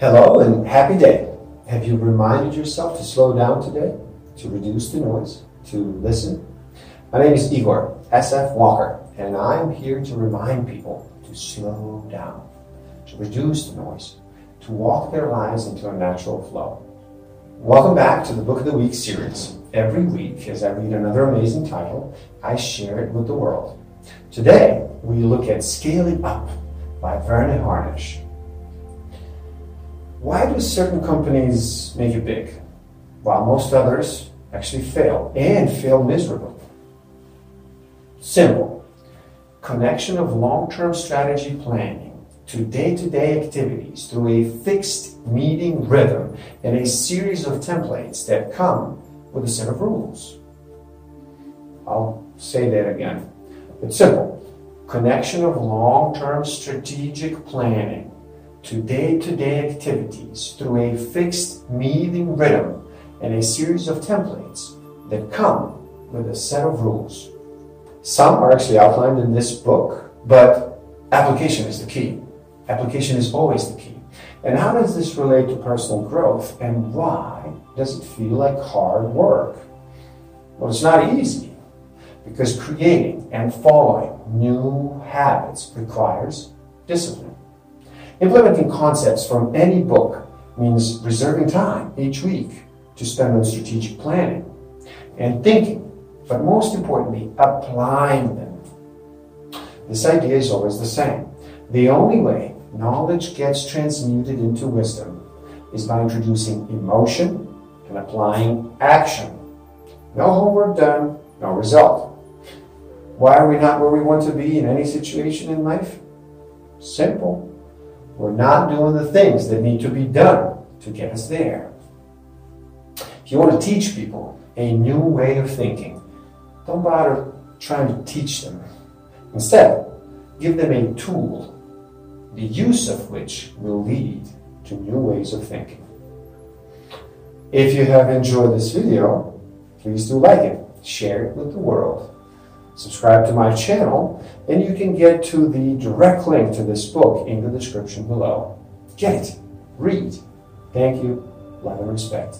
Hello and happy day. Have you reminded yourself to slow down today, to reduce the noise, to listen? My name is Igor S.F. Walker, and I'm here to remind people to slow down, to reduce the noise, to walk their lives into a natural flow. Welcome back to the Book of the Week series. Every week, as I read another amazing title, I share it with the world. Today, we look at Scaling Up by Verne Harnish. Why do certain companies make it big, while most others actually fail and fail miserably? Simple. Connection of long-term strategy planning to day-to-day activities through a fixed meeting rhythm and a series of templates that come with a set of rules. I'll say that again. It's simple. Connection of long-term strategic planning to day-to-day activities through a fixed meeting rhythm and a series of templates that come with a set of rules. Some are actually outlined in this book, but application is the key. Application is always the key. And how does this relate to personal growth and why does it feel like hard work? Well, it's not easy because creating and following new habits requires discipline. Implementing concepts from any book means reserving time each week to spend on strategic planning and thinking, but most importantly, applying them. This idea is always the same. The only way knowledge gets transmuted into wisdom is by introducing emotion and applying action. No homework done, no result. Why are we not where we want to be in any situation in life? Simple. We're not doing the things that need to be done to get us there. If you want to teach people a new way of thinking, don't bother trying to teach them. Instead, give them a tool, the use of which will lead to new ways of thinking. If you have enjoyed this video, please do like it, share it with the world subscribe to my channel, and you can get to the direct link to this book in the description below. Get it, read. Thank you, love and respect.